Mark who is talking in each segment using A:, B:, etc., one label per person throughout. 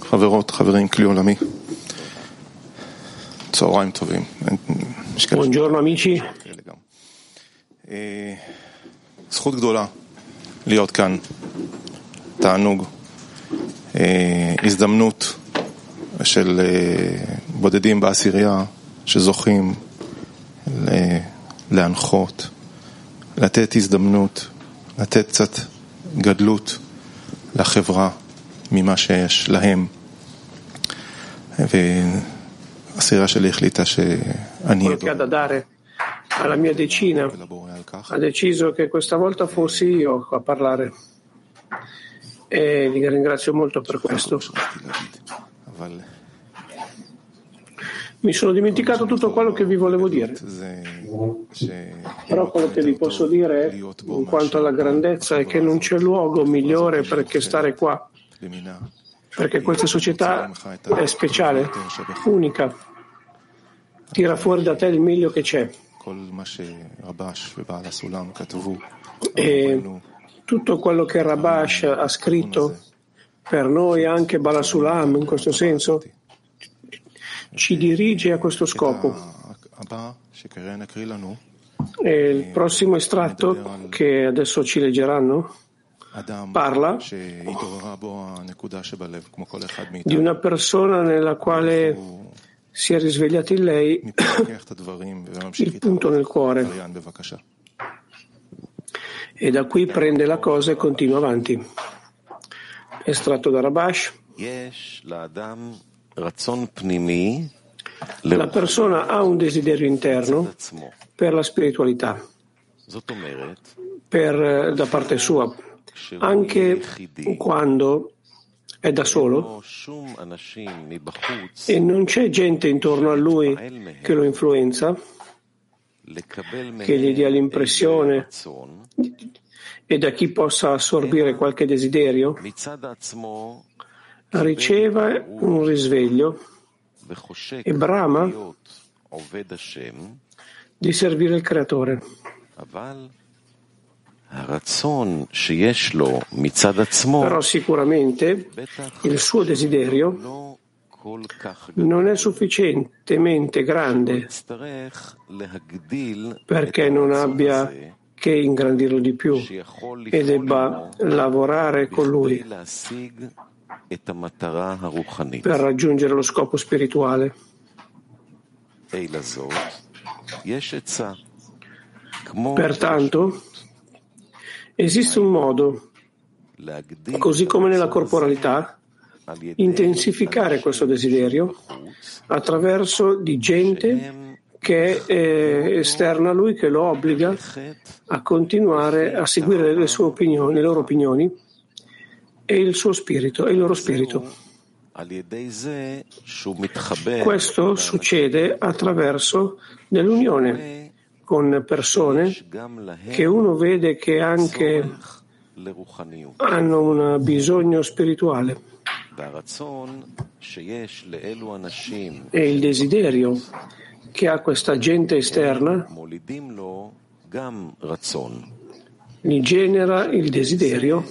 A: חברות, חברים, כלי עולמי. צהריים טובים. כאלה גם. אה, זכות גדולה להיות כאן, תענוג, אה, הזדמנות של אה, בודדים בעשירייה שזוכים להנחות, לתת הזדמנות, לתת קצת גדלות לחברה ממה שיש להם. והעשירייה שלי החליטה שאני
B: quello che ha da dare alla mia decina,
A: ולבורא על כך.
B: ha deciso che questa volta fossi io a parlare. E li ringrazio molto per questo.
A: שכחתי להגיד. אבל
B: Mi sono dimenticato tutto quello che vi volevo dire.
A: זה
B: Però quello che vi posso dire
A: להיות בו
B: in quanto alla grandezza è che non c'è luogo migliore per che stare qua,
A: למינה.
B: perché questa società è speciale, unica, tira fuori da te il meglio che c'è. E tutto quello che Rabash ha scritto per noi, anche Balasulam in questo senso, ci dirige a questo scopo. E il prossimo estratto che adesso ci leggeranno parla. Di una persona nella quale si è risvegliato in lei il punto nel cuore. E da qui prende la cosa e continua avanti. Estratto da Rabash. La persona ha un desiderio interno per la spiritualità, per, eh, da parte sua, anche quando è da solo e non c'è gente intorno a lui che lo influenza, che gli dia l'impressione e da chi possa assorbire qualche desiderio, riceva un risveglio e brama di servire il Creatore. Però sicuramente il suo desiderio non è sufficientemente grande perché non abbia che ingrandirlo di più e debba lavorare con lui per raggiungere lo scopo spirituale. Pertanto, Esiste un modo, così come nella corporalità, intensificare questo desiderio attraverso di gente che è eh, esterna a lui, che lo obbliga a continuare a seguire le sue opinioni, le loro opinioni e il suo spirito, e il loro spirito. Questo succede attraverso dell'unione con persone che uno vede che anche hanno un bisogno spirituale. E il desiderio che ha questa gente esterna gli genera il desiderio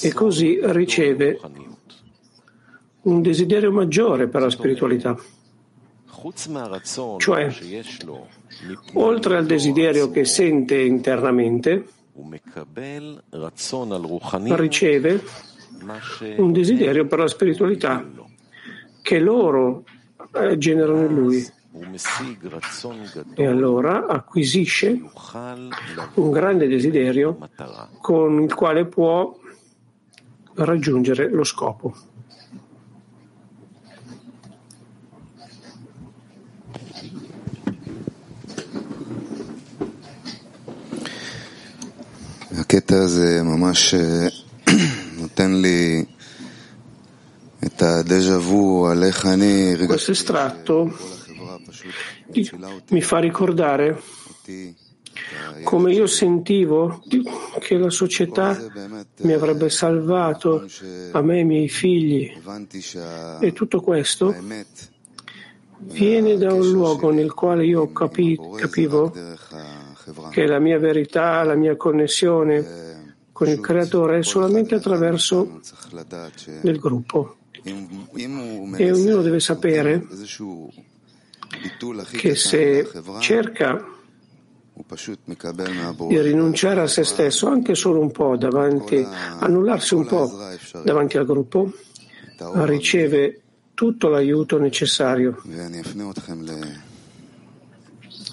B: e così riceve un desiderio maggiore per la spiritualità. Cioè, oltre al desiderio che sente internamente, riceve un desiderio per la spiritualità che loro eh, generano in lui. E allora acquisisce un grande desiderio con il quale può raggiungere lo scopo.
C: הקטע הזה ממש אה, נותן לי את הדז'ה וו על איך אני
B: Questo
C: הרגשתי
B: estratto
C: שכל החברה פשוט
B: di-
C: מצילה אותי,
B: mi fa ricordare
C: אותי, את
B: come io sentivo di- che la società
C: זה באמת
B: mi
C: אה,
B: avrebbe salvato a me e ai miei figli
C: הבנתי
B: e tutto questo
C: שהאמת
B: viene da un luogo nel quale io capi-
C: קורה זה
B: capivo
C: רק דרך החברה.
B: che la mia verità, la mia connessione
C: אה,
B: con il creatore solamente attraverso il gruppo. E ognuno deve sapere che se cerca di rinunciare a se stesso anche solo un po' davanti, annullarsi un po' davanti al gruppo, riceve tutto l'aiuto necessario,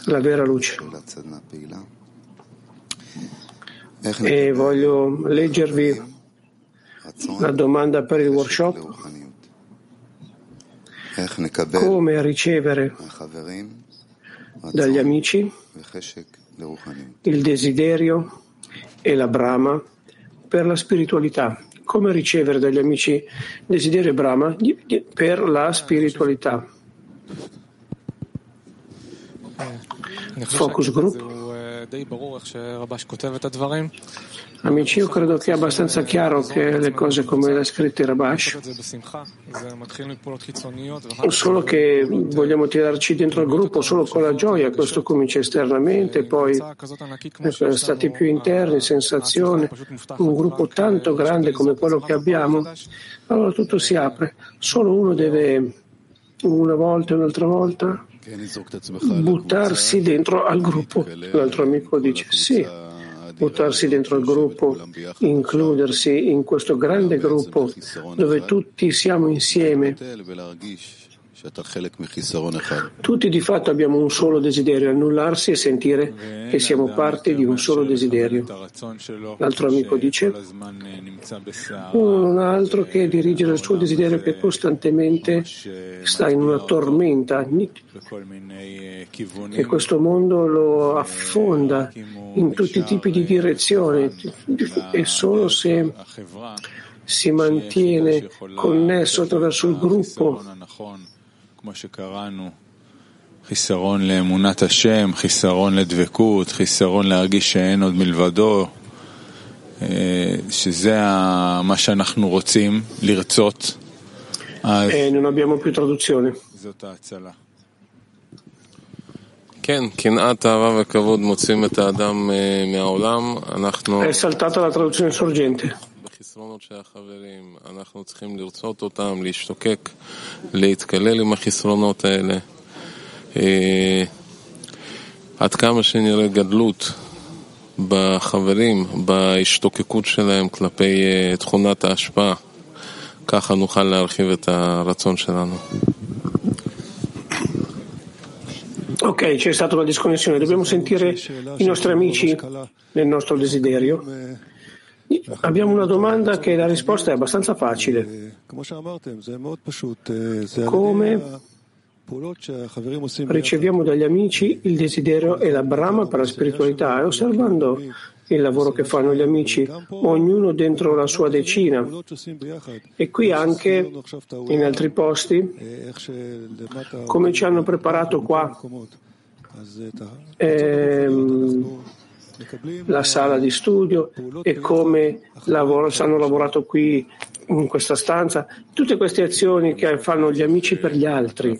B: la vera luce. E voglio leggervi la domanda per il workshop. Come ricevere dagli amici il desiderio e la brama per la spiritualità. Come ricevere dagli amici desiderio e brama per la spiritualità. Focus group. Amici, io credo che è abbastanza chiaro che le cose come le ha scritte Rabash, solo che vogliamo tirarci dentro il gruppo solo con la gioia, questo comincia esternamente, poi per stati più interni, sensazione, un gruppo tanto grande come quello che abbiamo, allora tutto si apre, solo uno deve una volta e un'altra volta buttarsi dentro al gruppo. L'altro amico dice sì, buttarsi dentro il gruppo, includersi in questo grande gruppo dove tutti siamo insieme tutti di fatto abbiamo un solo desiderio, annullarsi e sentire che siamo parte di un solo desiderio. L'altro amico dice, un altro che dirige il suo desiderio che costantemente sta in una tormenta, che questo mondo lo affonda in tutti i tipi di direzioni e solo se si mantiene connesso attraverso il gruppo
D: חיסרון לאמונת השם, חיסרון לדבקות, חיסרון להרגיש שאין עוד מלבדו, שזה מה שאנחנו רוצים, לרצות, אז זאת ההצלה.
E: כן, קנאת, אהבה וכבוד מוצאים את האדם מהעולם. אנחנו... החסרונות של החברים, אנחנו צריכים לרצות אותם, להשתוקק, להתקלל עם החסרונות האלה. עד כמה שנראה גדלות בחברים, בהשתוקקות שלהם כלפי תכונת ההשפעה, ככה נוכל להרחיב את הרצון שלנו.
B: Ok, c'è stata una disconnessione. Dobbiamo sentire i nostri amici nel nostro desiderio. Abbiamo una domanda che la risposta è abbastanza facile. Come riceviamo dagli amici il desiderio e la brama per la spiritualità e osservando il lavoro che fanno gli amici, ognuno dentro la sua decina. E qui anche in altri posti, come ci hanno preparato qua. Ehm, la sala di studio e come lavoro, hanno lavorato qui in questa stanza, tutte queste azioni che fanno gli amici per gli altri.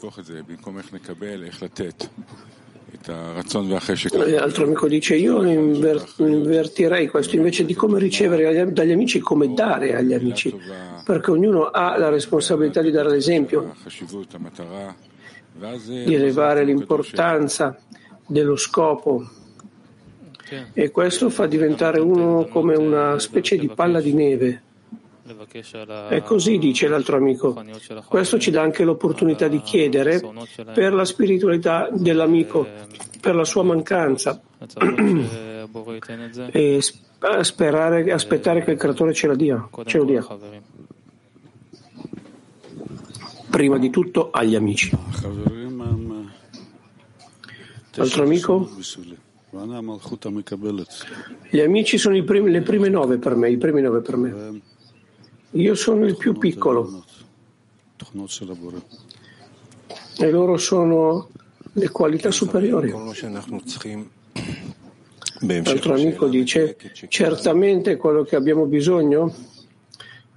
B: L'altro amico dice io invertirei questo invece di come ricevere dagli amici, come dare agli amici, perché ognuno ha la responsabilità di dare l'esempio, di elevare l'importanza dello scopo e questo fa diventare uno come una specie di palla di neve. E così dice l'altro amico. Questo ci dà anche l'opportunità di chiedere per la spiritualità dell'amico, per la sua mancanza e sperare, aspettare che il creatore ce, dia, ce lo dia. Prima di tutto agli amici. L'altro amico? Gli amici sono primi, le prime nove per me, i primi nove per me. Io sono il più piccolo. E loro sono le qualità superiori. L'altro amico dice, certamente quello che abbiamo bisogno,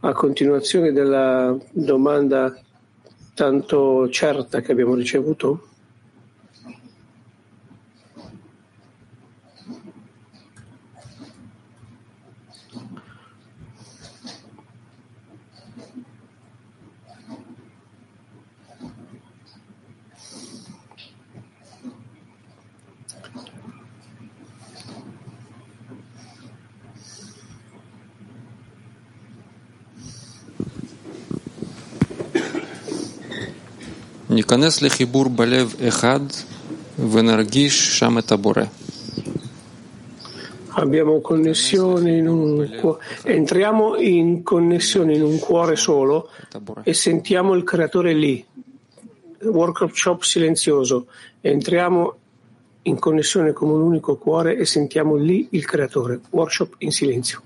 B: a continuazione della domanda tanto certa che abbiamo ricevuto,
F: ניכנס לחיבור בלב אחד ונרגיש שם את הבורא.
B: abbiamo connessione in un cuore, entriamo in connessione in un cuore solo e sentiamo il creatore lì. Workshop silenzioso. Entriamo in connessione come un unico cuore e sentiamo lì il creatore. Workshop in silenzio.